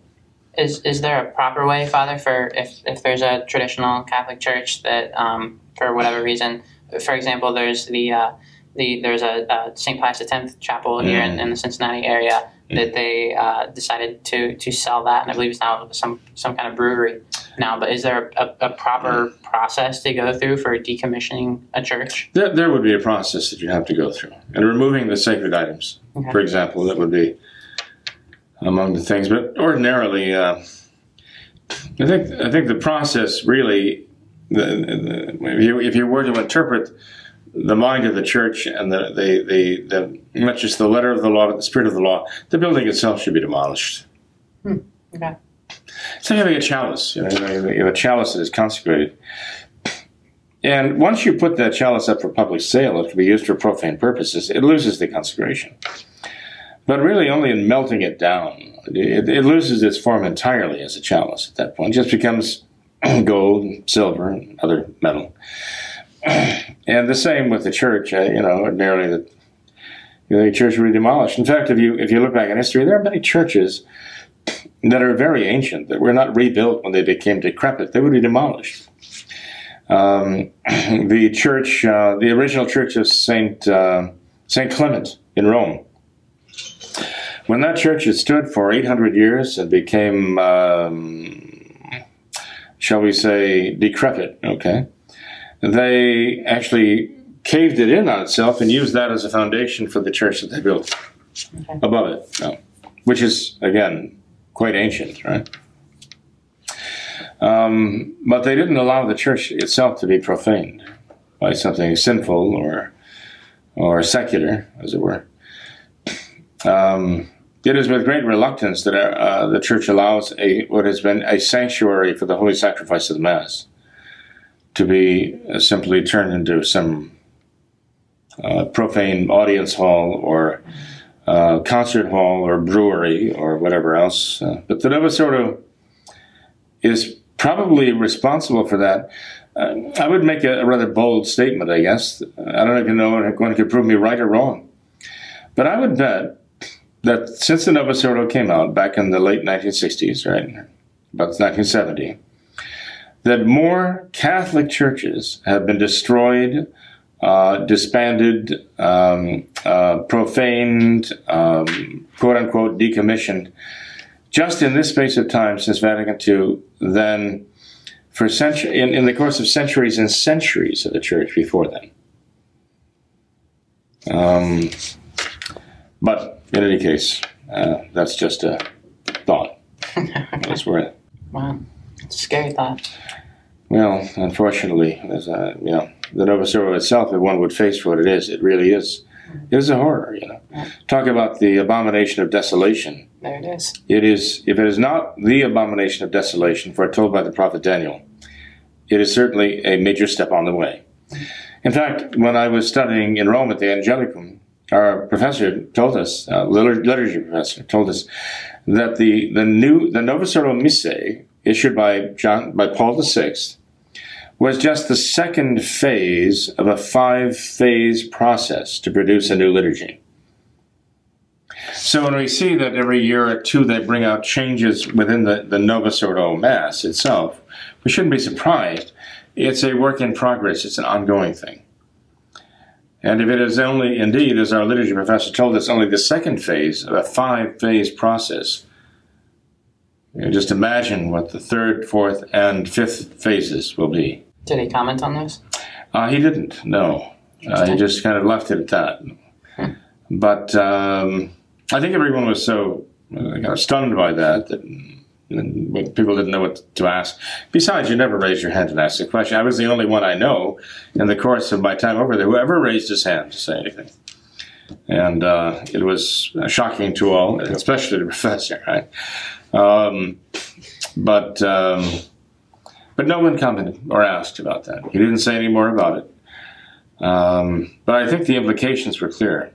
Speaker 1: Is is there a proper way, Father, for if if there's a traditional Catholic church that, um, for whatever reason, for example, there's the uh, the there's a, a St. Pius X chapel mm. here in, in, the Cincinnati area mm. That they uh, decided to to sell that, and I believe it's now some some kind of brewery now. But is there a, a proper process to go through for decommissioning a church?
Speaker 2: There, there would be a process that you have to go through, and removing the sacred items, okay. for example, that would be among the things. But ordinarily, uh, I think I think the process really, the, the, if, you, if you were to interpret the mind of the church and the, the, the, the not just the letter of the law, but the spirit of the law, the building itself should be demolished.
Speaker 1: Hmm. Okay.
Speaker 2: It's like having a chalice. You know, you have a chalice that is consecrated. And once you put that chalice up for public sale, it can be used for profane purposes, it loses the consecration. But really, only in melting it down, it, it loses its form entirely as a chalice at that point. It just becomes gold, silver, and other metal. And the same with the church. Uh, you know, ordinarily the, you know, the church would be demolished. In fact, if you if you look back in history, there are many churches that are very ancient that were not rebuilt when they became decrepit. They would be demolished. Um, the church, uh, the original church of Saint uh, Saint Clement in Rome. When that church had stood for 800 years and became, um, shall we say, decrepit, okay, they actually caved it in on itself and used that as a foundation for the church that they built okay. above it, which is, again, quite ancient, right? Um, but they didn't allow the church itself to be profaned by something sinful or or secular, as it were. Um, it is with great reluctance that uh, the church allows a what has been a sanctuary for the holy sacrifice of the mass to be simply turned into some uh, profane audience hall or uh, concert hall or brewery or whatever else. Uh, but the Novus Ordo is probably responsible for that. Uh, I would make a, a, rather bold statement, I guess. I don't even know if anyone could prove me right or wrong. But I would bet that since the Novus Ordo came out back in the late 1960s, right, about 1970, that more Catholic churches have been destroyed, uh, disbanded, um, uh, profaned, um, quote unquote, decommissioned, just in this space of time since Vatican II than for century, in, in the course of centuries and centuries of the church before then. Um, but in any case, uh, that's just a thought. that's worth.
Speaker 1: Wow, it's a scary thought.
Speaker 2: Well, unfortunately, as a, you know, the Novus Ordo itself, if one would face what it is, it really is. It is a horror, you know. Talk about the abomination of desolation.
Speaker 1: There it is.
Speaker 2: It is, if it is not the abomination of desolation foretold by the prophet Daniel, it is certainly a major step on the way. In fact, when I was studying in Rome at the Angelicum, our professor told us, uh, liturgy professor told us that the, the new the Novus Ordo Missae issued by John by Paul VI was just the second phase of a five phase process to produce a new liturgy. So when we see that every year or two they bring out changes within the, the Novus Ordo Mass itself, we shouldn't be surprised. It's a work in progress, it's an ongoing thing. And if it is only, indeed, as our liturgy professor told us, only the second phase of a five phase process, you know, just imagine what the third, fourth, and fifth phases will be.
Speaker 1: Did he comment on this?
Speaker 2: Uh, he didn't, no. Uh, he just kind of left it at that. Hmm. But um, I think everyone was so uh, kind of stunned by that that people didn't know what to ask. Besides, you never raise your hand and ask a question. I was the only one I know in the course of my time over there who ever raised his hand to say anything. And uh, it was shocking to all, especially the professor, right? Um, but um, but no one commented or asked about that. He didn't say any more about it. Um, but I think the implications were clear.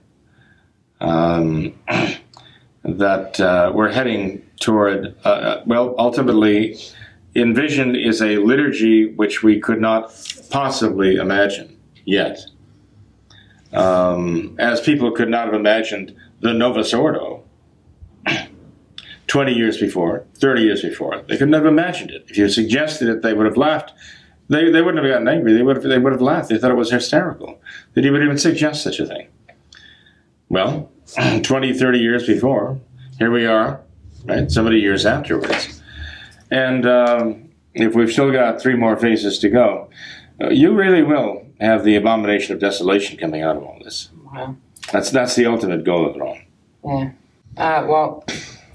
Speaker 2: Um, that uh, we're heading toward, uh, uh, well, ultimately, Envision is a liturgy which we could not possibly imagine yet. Um, as people could not have imagined the Novus Ordo 20 years before, 30 years before. They could never have imagined it. If you suggested it, they would have laughed. They, they wouldn't have gotten angry. They would have, they would have laughed. They thought it was hysterical that he would even suggest such a thing. Well, 20, 30 years before, here we are, right? So many years afterwards. And um, if we've still got three more phases to go, uh, you really will have the abomination of desolation coming out of all this. Wow. That's, that's the ultimate goal of it all.
Speaker 1: Yeah. Uh, well,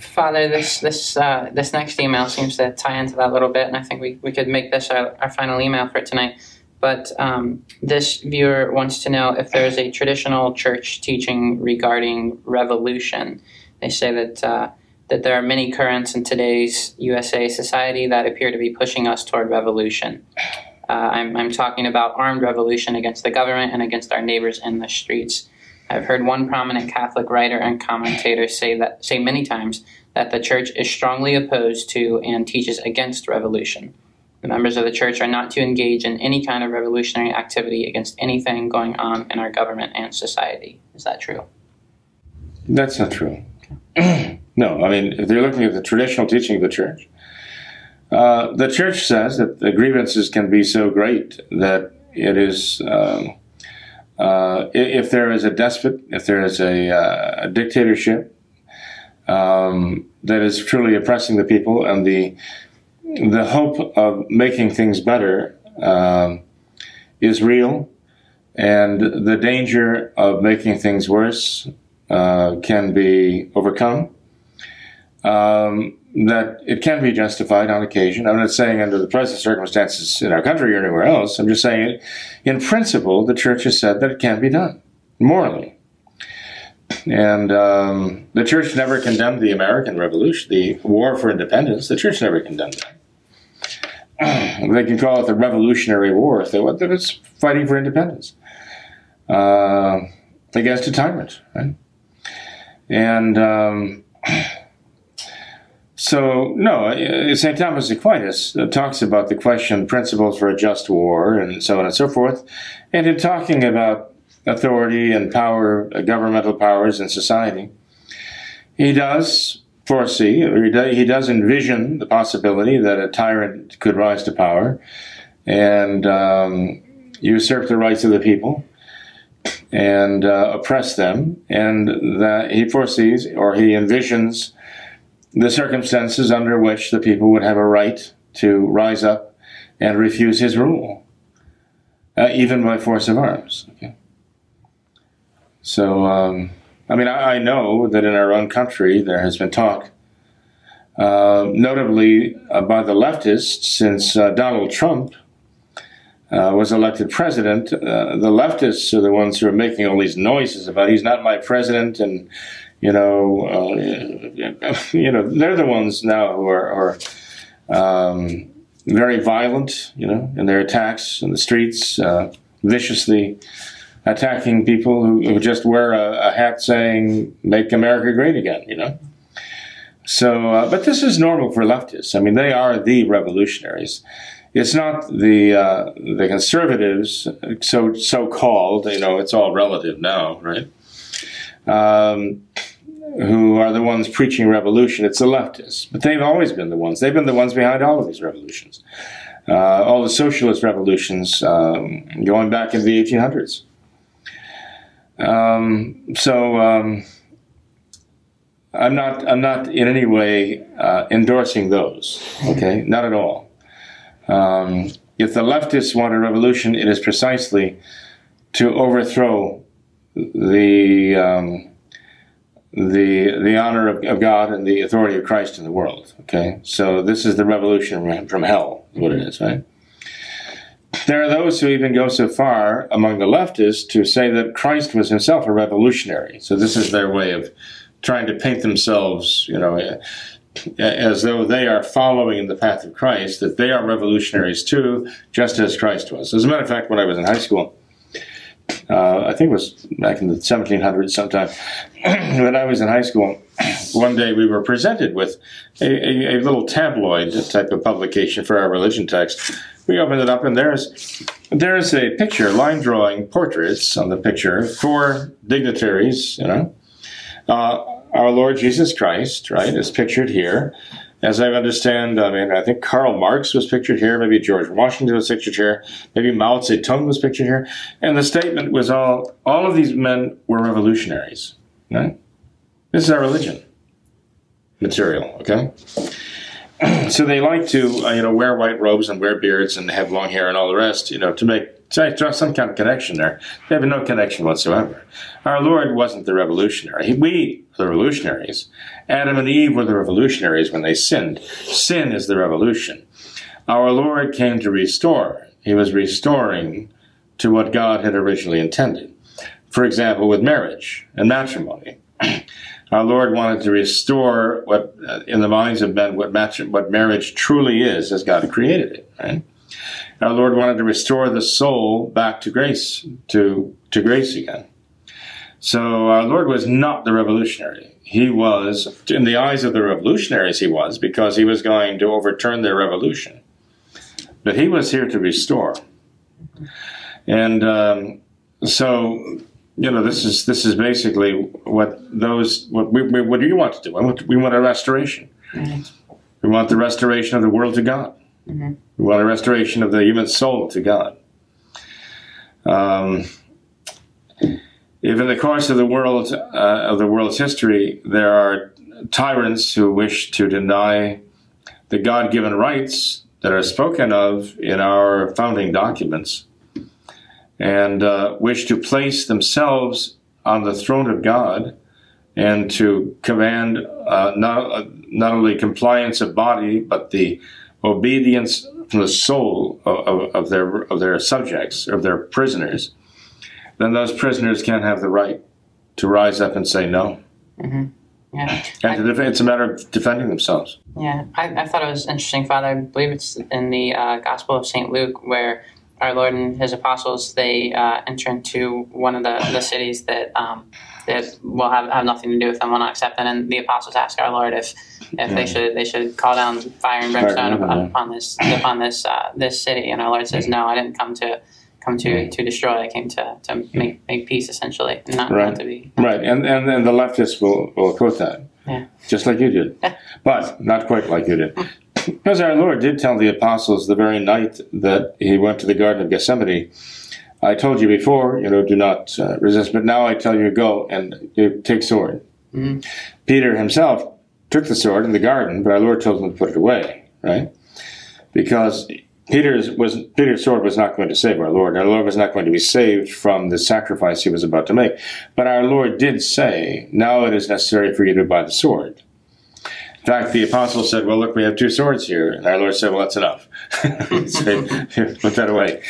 Speaker 1: Father, this this uh, this next email seems to tie into that a little bit, and I think we, we could make this our, our final email for tonight. But um, this viewer wants to know if there is a traditional church teaching regarding revolution. They say that uh, that there are many currents in today's USA society that appear to be pushing us toward revolution. Uh, I'm, I'm talking about armed revolution against the government and against our neighbors in the streets. I've heard one prominent Catholic writer and commentator say that say many times that the church is strongly opposed to and teaches against revolution. The members of the church are not to engage in any kind of revolutionary activity against anything going on in our government and society. Is that true?
Speaker 2: That's not true. no, I mean, if you're looking at the traditional teaching of the church, uh, the church says that the grievances can be so great that it is, um, uh, if there is a despot, if there is a, uh, a dictatorship um, that is truly oppressing the people, and the the hope of making things better um, is real, and the danger of making things worse uh, can be overcome. Um, that it can be justified on occasion. I'm not saying under the present circumstances in our country or anywhere else. I'm just saying, in principle, the church has said that it can be done morally. And um, the church never condemned the American Revolution, the war for independence. The church never condemned that. they can call it the Revolutionary War if they want, it's fighting for independence uh, against a tyrant, right? And um, so, no, uh, St. Thomas Aquinas uh, talks about the question, principles for a just war, and so on and so forth. And in talking about authority and power, uh, governmental powers in society, he does foresee, or he does envision the possibility that a tyrant could rise to power and um, usurp the rights of the people and uh, oppress them, and that he foresees or he envisions the circumstances under which the people would have a right to rise up and refuse his rule, uh, even by force of arms. Okay? So, um, I mean, I, I, know that in our own country there has been talk, uh, notably uh, by the leftists, since uh, Donald Trump uh, was elected president, uh, the leftists are the ones who are making all these noises about he's not my president, and you know, uh, you know, they're the ones now who are, are um, very violent, you know, in their attacks in the streets, uh, viciously attacking people who, who just wear a, a, hat saying "Make America Great Again," you know. So, uh, but this is normal for leftists. I mean, they are the revolutionaries it's not the uh, the conservatives, so so called. You know, it's all relative now, right? Um, who are the ones preaching revolution? It's the leftists, but they've always been the ones. They've been the ones behind all of these revolutions, uh, all the socialist revolutions um, going back into the 1800s. Um, so. Um, I'm not. I'm not in any way uh, endorsing those. Okay, not at all. Um, if the leftists want a revolution, it is precisely to overthrow the um, the the honor of, of, God and the authority of Christ in the world. Okay, so this is the revolution from hell, what it is, right? There are those who even go so far among the leftists to say that Christ was himself a revolutionary. So this is their way of trying to paint themselves, you know, as though they are following the path of Christ, that they are revolutionaries too, just as Christ was. As a matter of fact, when I was in high school, uh, I think it was back in the 1700s sometime, when I was in high school, one day we were presented with a, a, a, little tabloid type of publication for our religion text. We opened it up, and there's there's a picture, line drawing portraits on the picture, four dignitaries, you know. Uh, our Lord Jesus Christ, right, is pictured here. As I understand, I mean, I think Karl Marx was pictured here, maybe George Washington was pictured here, maybe Mao Zedong was pictured here, and the statement was all all of these men were revolutionaries. Right? This is our religion material. Okay. so they like to, uh, you know, wear white robes and wear beards and have long hair and all the rest, you know, to make so I draw some kind of connection there. They have no connection whatsoever. Our Lord wasn't the revolutionary. We, the revolutionaries. Adam and Eve were the revolutionaries when they sinned. Sin is the revolution. Our Lord came to restore. He was restoring to what God had originally intended. For example, with marriage and matrimony. Our Lord wanted to restore what, uh, in the minds of men, what, what marriage truly is as God created it. Right? Our Lord wanted to restore the soul back to grace, to, to grace again. So our Lord was not the revolutionary. He was, in the eyes of the revolutionaries, he was, because he was going to overturn their revolution. But he was here to restore. And um, so, you know, this is this is basically what those what we, what do you want to do? We want, we want a restoration. Mm-hmm. We want the restoration of the world to God. Mm-hmm. We want a restoration of the human soul to God. Um, if in the course of the world uh, of the world's history there are tyrants who wish to deny the God-given rights that are spoken of in our founding documents, and uh, wish to place themselves on the throne of God and to command uh, not, not only compliance of body but the obedience from the soul of, of, of, their of their subjects, of their prisoners, then those prisoners can't have the right to rise up and say no.
Speaker 1: Mm-hmm. Yeah,
Speaker 2: and def- it's a matter of defending themselves.
Speaker 1: Yeah, I, I, thought it was interesting, Father. I believe it's in the uh, Gospel of Saint Luke where our Lord and His apostles they uh, enter into one of the, the cities that um, will have, have nothing to do with them, will not accept them. And the apostles ask our Lord if if they should they should call down fire and brimstone upon, upon this upon this uh, this city. And our Lord says, "No, I didn't come to." Come to, to destroy. I came to, to make, make peace, essentially, and not,
Speaker 2: right.
Speaker 1: not to be.
Speaker 2: Not right, to be. and and then the leftists will, will quote that,
Speaker 1: yeah.
Speaker 2: just like you did, but not quite like you did. Because our Lord did tell the apostles the very night that he went to the Garden of Gethsemane, I told you before, you know, do not uh, resist, but now I tell you, go and you take sword. Mm-hmm. Peter himself took the sword in the garden, but our Lord told him to put it away, right? Because Peter's was Peter's sword was not going to save our Lord. Our Lord was not going to be saved from the sacrifice he was about to make. But our Lord did say, "Now it is necessary for you to buy the sword." In fact, the apostle said, "Well, look, we have two swords here," and our Lord said, "Well, that's enough. so, put that away."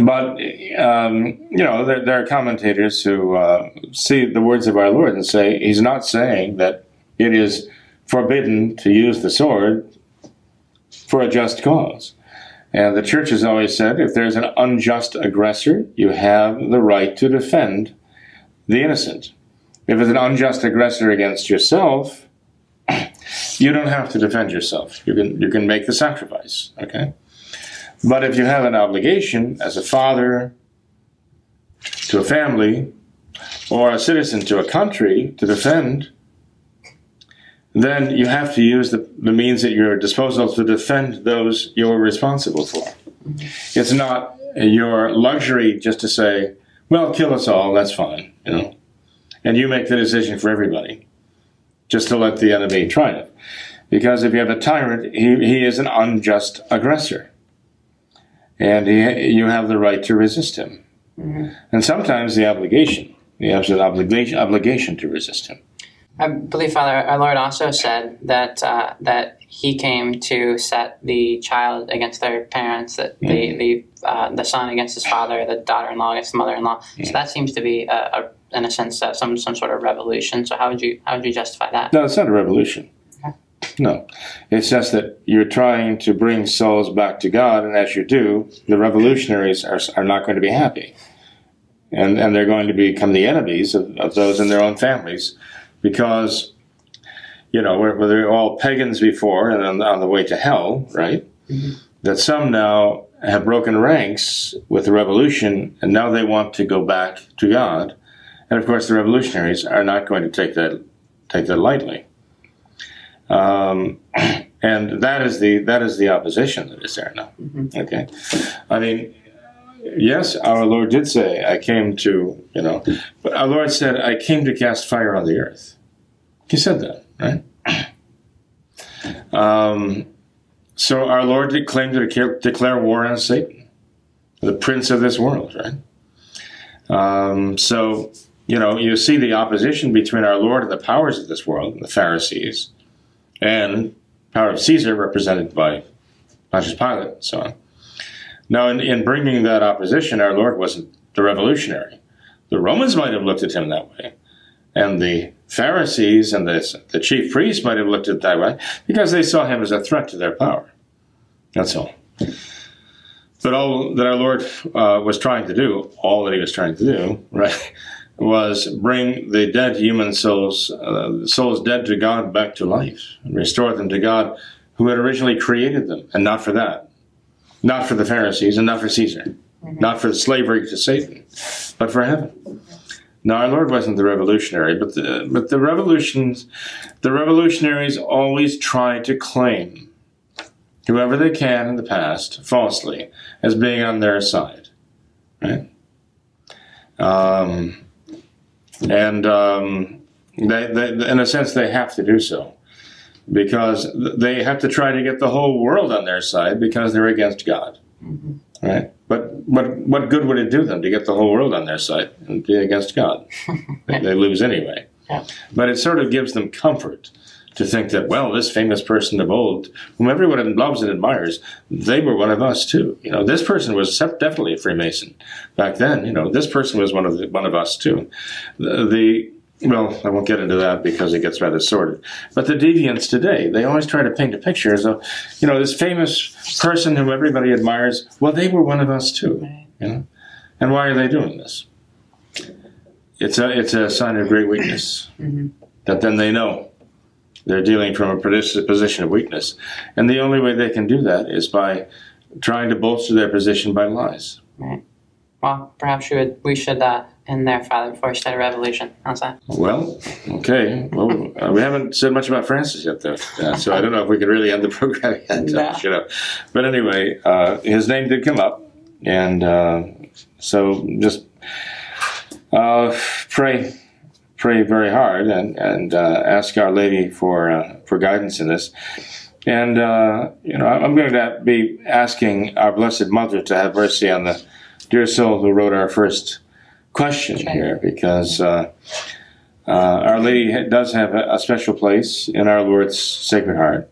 Speaker 2: But um, you know, there, there, are commentators who uh, see the words of our Lord and say he's not saying that it is forbidden to use the sword for a just cause. And the church has always said if there's an unjust aggressor, you have the right to defend the innocent. If it's an unjust aggressor against yourself, you don't have to defend yourself. You can you can make the sacrifice. Okay. But if you have an obligation as a father to a family or a citizen to a country to defend, then you have to use the, the means at your disposal to defend those you're responsible for. It's not your luxury just to say, well, kill us all, that's fine, you know. And you make the decision for everybody, just to let the enemy triumph. Because if you have a tyrant, he, he is an unjust aggressor and he, you have the right to resist him. Mm-hmm. And sometimes the obligation, you have an obligation, obligation to resist him.
Speaker 1: I believe, Father, our Lord also said that uh, that He came to set the child against their parents, that mm-hmm. the the uh, the son against his father, the daughter-in-law against the mother-in-law. Mm-hmm. So that seems to be, a, a, in a sense, uh, some some sort of revolution. So how would you how would you justify that?
Speaker 2: No, it's not a revolution. No. It's just that you're trying to bring souls back to God, and as you do, the revolutionaries are, are not going to be happy. And, and they're going to become the enemies of, of those in their own families because, you know, we're, they're all pagans before and on, on the way to hell, right? Mm-hmm. That some now have broken ranks with the revolution and now they want to go back to God. And of course, the revolutionaries are not going to take that, take that lightly. Um, and that is the that is the opposition that is there now. Mm-hmm. Okay, I mean, yes, our Lord did say, "I came to you know," but our Lord said, "I came to cast fire on the earth." He said that, right? Um, so our Lord did claim to declare, declare war on Satan, the prince of this world, right? Um, so you know, you see the opposition between our Lord and the powers of this world, the Pharisees and power of Caesar, represented by Pontius Pilate, and so on. Now, in, in bringing that opposition, our Lord wasn't the revolutionary. The Romans might have looked at him that way, and the Pharisees and the, the chief priests might have looked at it that way because they saw him as a threat to their power. That's all. But all that our Lord uh, was trying to do, all that he was trying to do, right, was bring the dead human souls, uh, souls dead to God, back to life and restore them to God who had originally created them, and not for that. Not for the Pharisees and not for Caesar. Mm-hmm. Not for the slavery to Satan, but for heaven. Now, our Lord wasn't the revolutionary, but the, but the revolutions, the revolutionaries always try to claim whoever they can in the past, falsely, as being on their side. Right? Um, and um, they, they, in a sense, they have to do so because they have to try to get the whole world on their side because they're against God, mm-hmm. right? But but what good would it do them to get the whole world on their side and be against God? they, they, lose anyway. Yeah. But it sort of gives them comfort to think that, well, this famous person of old, whom everyone loves and admires, they were one of us too. You know, this person was definitely a Freemason back then. You know, this person was one of the, one of us too. The, the well, I won't get into that because it gets rather sordid. But the deviants today, they always try to paint a picture as a, you know, this famous person whom everybody admires. Well, they were one of us too. You know, and why are they doing this? It's a it's a sign of great weakness. Mm-hmm. That then they know they're dealing from a position of weakness. And the only way they can do that is by trying to bolster their position by lies.
Speaker 1: Right. Well, perhaps we, would, we should uh, end there, Father, before we start a revolution. How's that?
Speaker 2: Well, okay. Well, uh, we haven't said much about Francis yet, though. Uh, so I don't know if we can really end the program yet. No. Know. But anyway, uh, his name did come up. And uh, so just uh, pray pray very hard and and uh, ask Our Lady for uh, for guidance in this. And uh, you know, I'm going to be asking our Blessed Mother to have mercy on the dear soul who wrote our first question here, because uh, uh, Our Lady does have a, a special place in our Lord's Sacred Heart,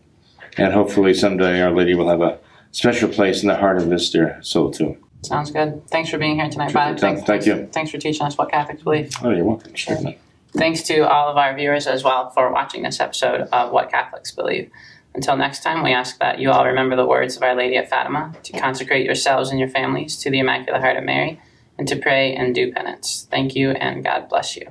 Speaker 2: and hopefully someday Our Lady will have a special place in the heart of this dear soul too.
Speaker 1: Sounds good. Thanks for being here tonight,
Speaker 2: Sure,
Speaker 1: Bob.
Speaker 2: thank- thank you.
Speaker 1: Thanks for teaching us what Catholics believe.
Speaker 2: Oh, you're welcome. Certainly.
Speaker 1: Thanks to all of our viewers as well for watching this episode of What Catholics Believe. Until next time, we ask that you all remember the words of Our Lady of Fatima to consecrate yourselves and your families to the Immaculate Heart of Mary and to pray and do penance. Thank you, and God bless you.